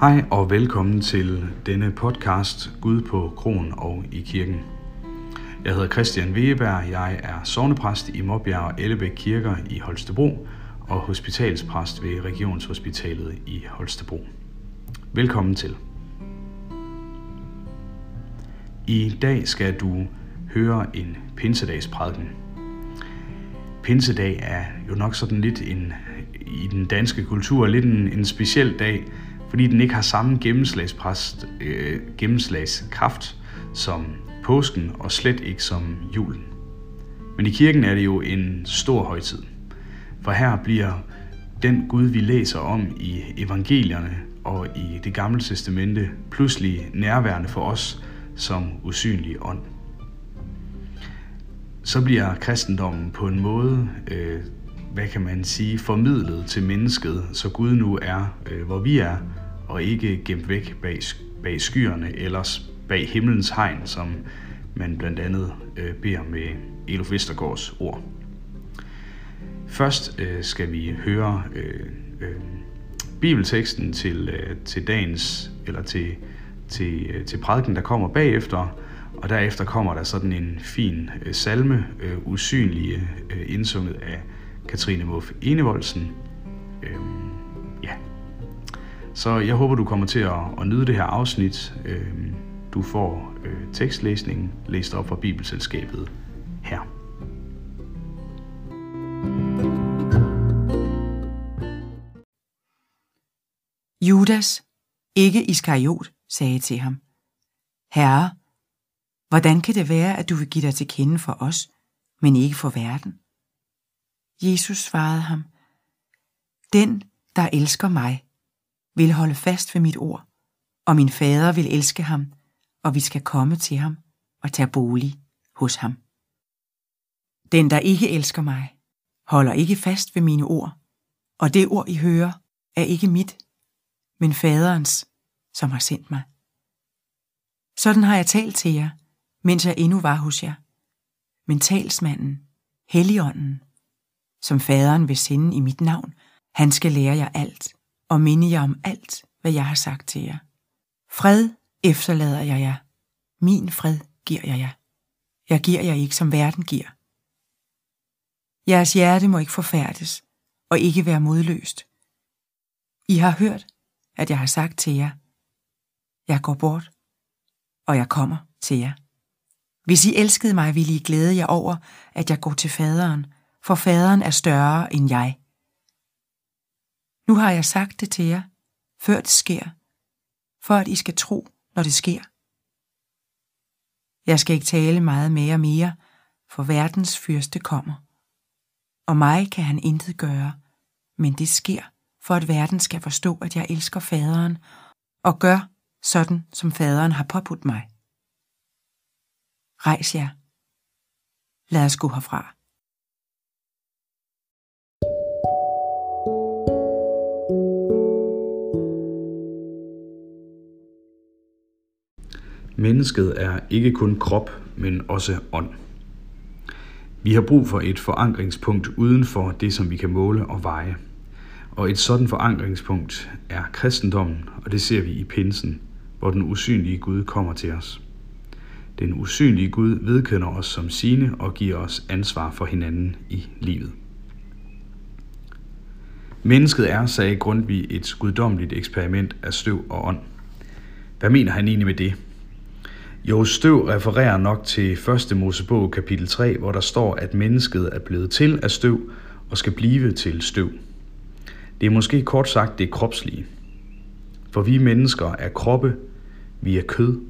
Hej og velkommen til denne podcast Gud på kronen og i kirken. Jeg hedder Christian Wegeberg, jeg er sovnepræst i Måbjerg og Ellebæk Kirker i Holstebro og hospitalspræst ved Regionshospitalet i Holstebro. Velkommen til. I dag skal du høre en pinsedagsprædiken. Pinsedag er jo nok sådan lidt en, i den danske kultur lidt en, en speciel dag, fordi den ikke har samme gennemslagspræst, øh, gennemslagskraft som påsken og slet ikke som julen. Men i kirken er det jo en stor højtid. For her bliver den Gud, vi læser om i evangelierne og i det gamle testamente, pludselig nærværende for os som usynlig ånd. Så bliver kristendommen på en måde, øh, hvad kan man sige, formidlet til mennesket, så Gud nu er, øh, hvor vi er, og ikke gemt væk bag, bag skyerne eller bag himlens hegn, som man blandt andet øh, beder med Elof Vestergaards ord. Først øh, skal vi høre øh, øh, bibelteksten til, øh, til dagens, eller til, til, øh, til prædiken, der kommer bagefter, og derefter kommer der sådan en fin øh, salme, øh, usynlige, øh, indsunget af Katrine Muff Enevoldsen. Øh, ja. Så jeg håber, du kommer til at, at nyde det her afsnit. Øhm, du får øh, tekstlæsningen læst op fra Bibelselskabet her. Judas, ikke Iskariot, sagde til ham, Herre, hvordan kan det være, at du vil give dig til kende for os, men ikke for verden? Jesus svarede ham, Den, der elsker mig, vil holde fast ved mit ord, og min fader vil elske ham, og vi skal komme til ham og tage bolig hos ham. Den, der ikke elsker mig, holder ikke fast ved mine ord, og det ord, I hører, er ikke mit, men faderens, som har sendt mig. Sådan har jeg talt til jer, mens jeg endnu var hos jer. Men talsmanden, Helligånden, som faderen vil sende i mit navn, han skal lære jer alt og minde jer om alt, hvad jeg har sagt til jer. Fred efterlader jeg jer. Min fred giver jeg jer. Jeg giver jer ikke, som verden giver. Jeres hjerte må ikke forfærdes og ikke være modløst. I har hørt, at jeg har sagt til jer, jeg går bort, og jeg kommer til jer. Hvis I elskede mig, ville I glæde jer over, at jeg går til faderen, for faderen er større end jeg. Nu har jeg sagt det til jer, før det sker, for at I skal tro, når det sker. Jeg skal ikke tale meget mere mere, for verdens fyrste kommer. Og mig kan han intet gøre, men det sker, for at verden skal forstå, at jeg elsker faderen, og gør sådan, som faderen har påbudt mig. Rejs jer. Lad os gå herfra. Mennesket er ikke kun krop, men også ånd. Vi har brug for et forankringspunkt uden for det, som vi kan måle og veje. Og et sådan forankringspunkt er kristendommen, og det ser vi i pinsen, hvor den usynlige Gud kommer til os. Den usynlige Gud vedkender os som sine og giver os ansvar for hinanden i livet. Mennesket er, sagde Grundtvig, et guddommeligt eksperiment af støv og ånd. Hvad mener han egentlig med det? Jo, støv refererer nok til 1. Mosebog kapitel 3, hvor der står, at mennesket er blevet til af støv og skal blive til støv. Det er måske kort sagt det kropslige. For vi mennesker er kroppe, vi er kød,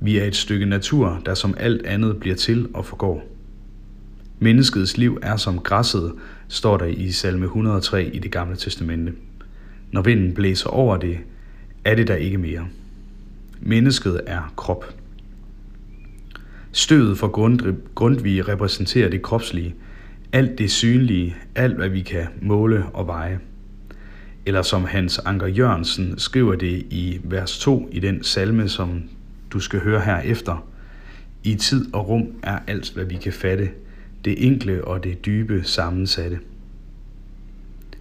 vi er et stykke natur, der som alt andet bliver til og forgår. Menneskets liv er som græsset, står der i salme 103 i det gamle testamente. Når vinden blæser over det, er det der ikke mere. Mennesket er krop. Støvet for Grundtvig repræsenterer det kropslige, alt det synlige, alt hvad vi kan måle og veje. Eller som Hans Anker Jørgensen skriver det i vers 2 i den salme, som du skal høre her efter. I tid og rum er alt, hvad vi kan fatte, det enkle og det dybe sammensatte.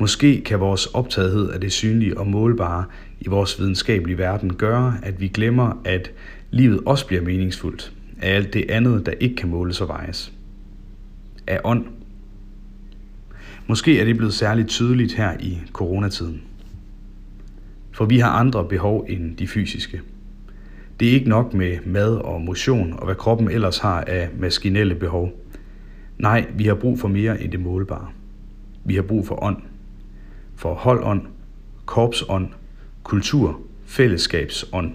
Måske kan vores optagethed af det synlige og målbare i vores videnskabelige verden gøre, at vi glemmer, at livet også bliver meningsfuldt af alt det andet, der ikke kan måles og vejes. Af ånd. Måske er det blevet særligt tydeligt her i coronatiden. For vi har andre behov end de fysiske. Det er ikke nok med mad og motion og hvad kroppen ellers har af maskinelle behov. Nej, vi har brug for mere end det målbare. Vi har brug for ånd. For holdånd, korpsånd, kultur, fællesskabsånd.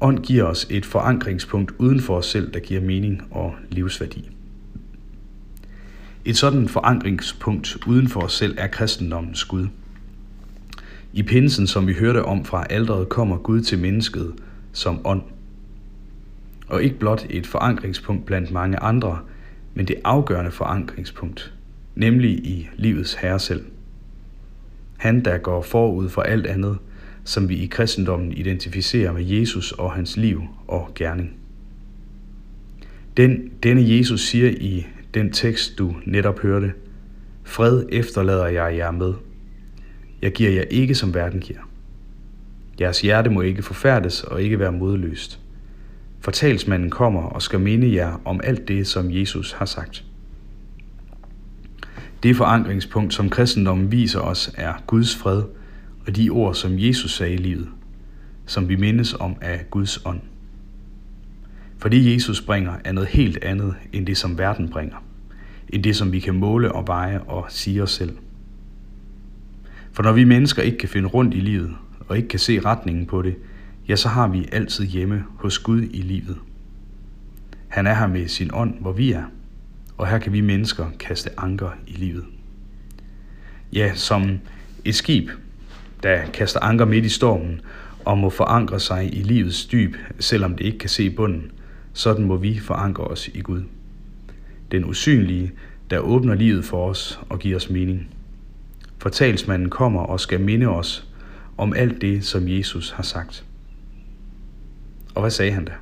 Ånd giver os et forankringspunkt uden for os selv, der giver mening og livsværdi. Et sådan forankringspunkt uden for os selv er kristendommens Gud. I pinsen, som vi hørte om fra alderet, kommer Gud til mennesket som ånd. Og ikke blot et forankringspunkt blandt mange andre, men det afgørende forankringspunkt, nemlig i livets herre selv. Han, der går forud for alt andet, som vi i kristendommen identificerer med Jesus og hans liv og gerning. Den, denne Jesus siger i den tekst, du netop hørte, Fred efterlader jeg jer med. Jeg giver jer ikke, som verden giver. Jeres hjerte må ikke forfærdes og ikke være modløst. Fortalsmanden kommer og skal minde jer om alt det, som Jesus har sagt. Det forankringspunkt, som kristendommen viser os, er Guds fred og de ord, som Jesus sagde i livet, som vi mindes om af Guds ånd. For det Jesus bringer, er noget helt andet end det, som verden bringer, end det, som vi kan måle og veje og sige os selv. For når vi mennesker ikke kan finde rundt i livet og ikke kan se retningen på det, ja, så har vi altid hjemme hos Gud i livet. Han er her med sin ånd, hvor vi er, og her kan vi mennesker kaste anker i livet. Ja, som et skib, der kaster anker midt i stormen og må forankre sig i livets dyb, selvom det ikke kan se bunden, sådan må vi forankre os i Gud. Den usynlige, der åbner livet for os og giver os mening. Fortalsmanden kommer og skal minde os om alt det, som Jesus har sagt. Og hvad sagde han da?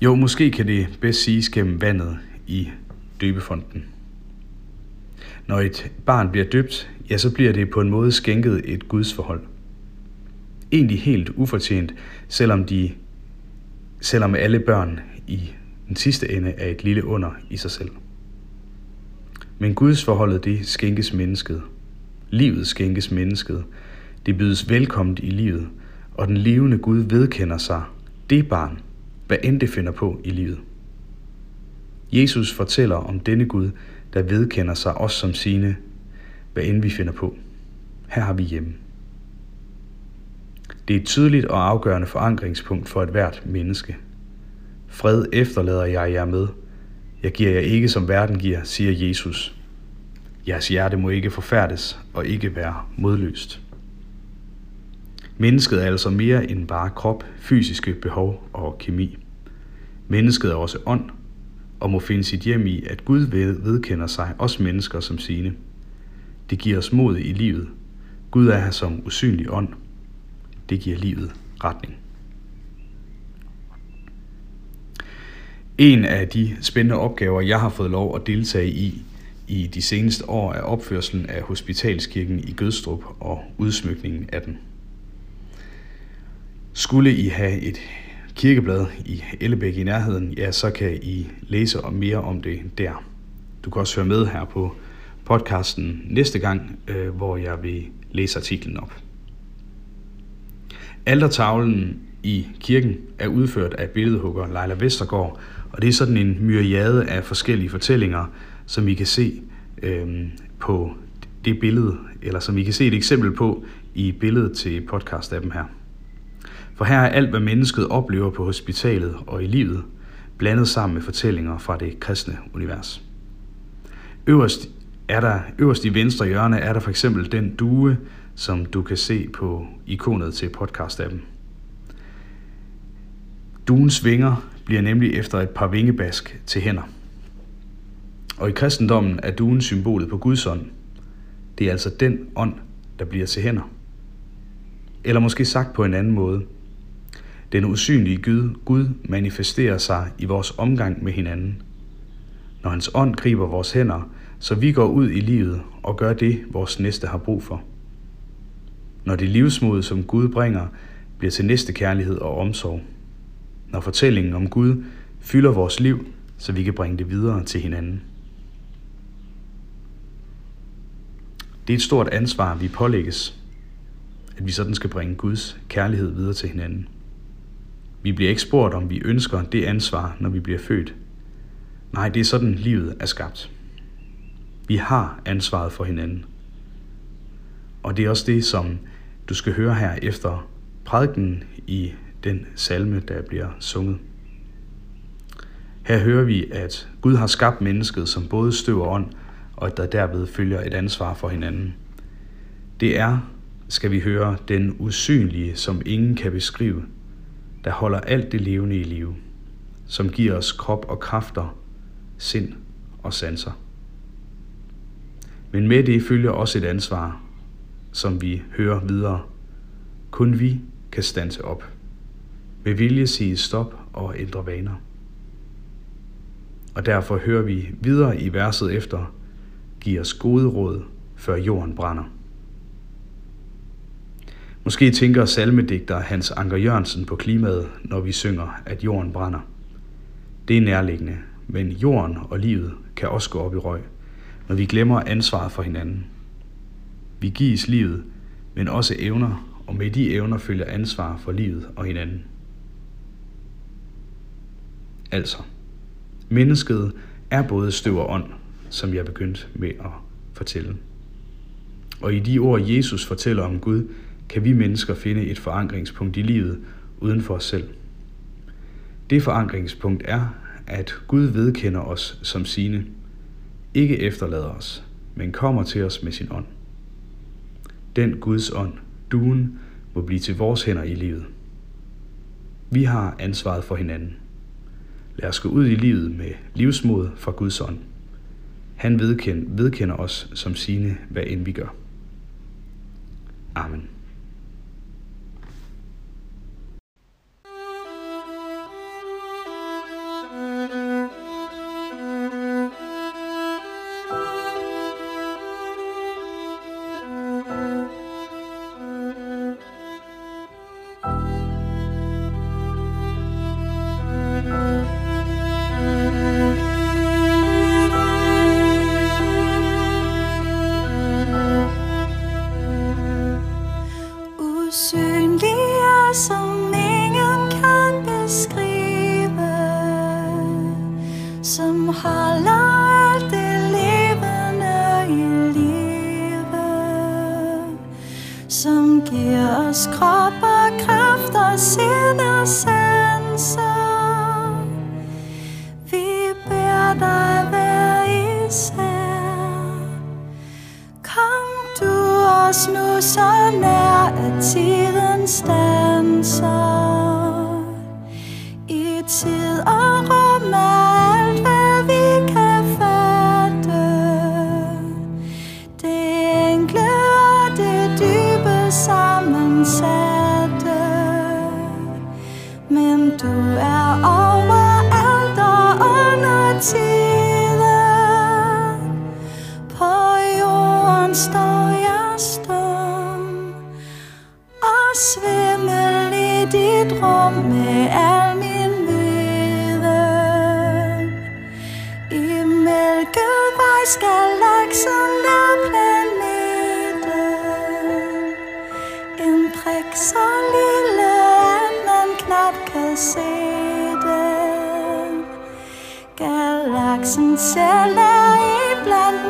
Jo, måske kan det bedst siges gennem vandet i døbefonden. Når et barn bliver døbt, ja, så bliver det på en måde skænket et gudsforhold. Egentlig helt ufortjent, selvom, de, selvom alle børn i den sidste ende er et lille under i sig selv. Men Guds forholdet, det skænkes mennesket. Livet skænkes mennesket. Det bydes velkomment i livet, og den levende Gud vedkender sig det barn, hvad end det finder på i livet. Jesus fortæller om denne Gud, der vedkender sig os som sine, hvad end vi finder på. Her har vi hjemme. Det er et tydeligt og afgørende forankringspunkt for et hvert menneske. Fred efterlader jeg jer med. Jeg giver jer ikke, som verden giver, siger Jesus. Jeres hjerte må ikke forfærdes og ikke være modløst. Mennesket er altså mere end bare krop, fysiske behov og kemi. Mennesket er også ånd, og må finde sit hjem i, at Gud vedkender sig os mennesker som sine. Det giver os mod i livet. Gud er her som usynlig ånd. Det giver livet retning. En af de spændende opgaver, jeg har fået lov at deltage i i de seneste år, er opførselen af Hospitalskirken i Gødstrup og udsmykningen af den. Skulle I have et kirkeblad i Ellebæk i nærheden, ja, så kan I læse om mere om det der. Du kan også høre med her på podcasten næste gang, øh, hvor jeg vil læse artiklen op. Altertavlen i kirken er udført af billedhugger Leila Vestergaard, og det er sådan en myriade af forskellige fortællinger, som I kan se øh, på det billede, eller som I kan se et eksempel på i billedet til podcast-appen her. For her er alt, hvad mennesket oplever på hospitalet og i livet, blandet sammen med fortællinger fra det kristne univers. Øverst, er der, øverst i venstre hjørne er der for eksempel den due, som du kan se på ikonet til podcast-appen. Duens vinger bliver nemlig efter et par vingebask til hænder. Og i kristendommen er duen symbolet på Guds ånd. Det er altså den ånd, der bliver til hænder. Eller måske sagt på en anden måde – den usynlige Gud, Gud manifesterer sig i vores omgang med hinanden. Når hans ånd griber vores hænder, så vi går ud i livet og gør det, vores næste har brug for. Når det livsmod, som Gud bringer, bliver til næste kærlighed og omsorg. Når fortællingen om Gud fylder vores liv, så vi kan bringe det videre til hinanden. Det er et stort ansvar, vi pålægges, at vi sådan skal bringe Guds kærlighed videre til hinanden. Vi bliver ikke spurgt, om vi ønsker det ansvar, når vi bliver født. Nej, det er sådan, livet er skabt. Vi har ansvaret for hinanden. Og det er også det, som du skal høre her efter prædiken i den salme, der bliver sunget. Her hører vi, at Gud har skabt mennesket som både støv og ånd, og at der derved følger et ansvar for hinanden. Det er, skal vi høre, den usynlige, som ingen kan beskrive, der holder alt det levende i live, som giver os krop og kræfter, sind og sanser. Men med det følger også et ansvar, som vi hører videre. Kun vi kan stanse op. Med vilje sige stop og ændre vaner. Og derfor hører vi videre i verset efter, giv os gode råd, før jorden brænder. Måske tænker salmedigter Hans Anker Jørgensen på klimaet, når vi synger, at jorden brænder. Det er nærliggende, men jorden og livet kan også gå op i røg, når vi glemmer ansvaret for hinanden. Vi gives livet, men også evner, og med de evner følger ansvar for livet og hinanden. Altså, mennesket er både støv og ånd, som jeg begyndte med at fortælle. Og i de ord, Jesus fortæller om Gud, kan vi mennesker finde et forankringspunkt i livet uden for os selv. Det forankringspunkt er, at Gud vedkender os som sine, ikke efterlader os, men kommer til os med sin ånd. Den Guds ånd, duen, må blive til vores hænder i livet. Vi har ansvaret for hinanden. Lad os gå ud i livet med livsmod fra Guds ånd. Han vedkender, vedkender os som sine, hvad end vi gør. Amen. Os nu så nær, at sige jorden står jeg stum og svimmel i dit rum med al min viden. I Mælkevejs galaksen er planeten. En prik så lille, at man knap kan se den. Galaksen selv er i blandt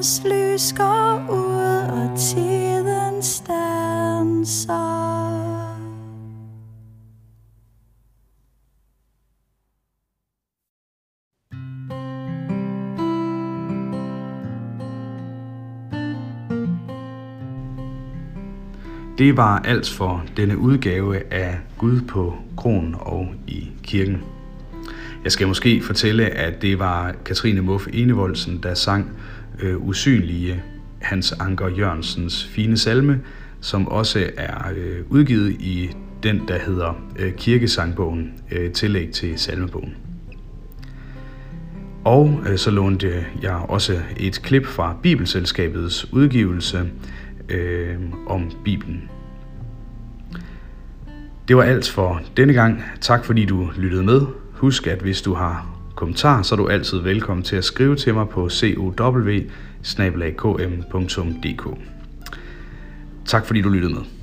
rummets lys går ud og tiden stanser. Det var alt for denne udgave af Gud på kronen og i kirken. Jeg skal måske fortælle, at det var Katrine Muff Enevoldsen, der sang øh, Usynlige Hans Anker Jørgensens fine salme, som også er øh, udgivet i den, der hedder øh, Kirkesangbogen, øh, tillæg til salmebogen. Og øh, så lånte jeg også et klip fra Bibelselskabets udgivelse øh, om Bibelen. Det var alt for denne gang. Tak fordi du lyttede med. Husk, at hvis du har kommentarer, så er du altid velkommen til at skrive til mig på cow Tak fordi du lyttede med.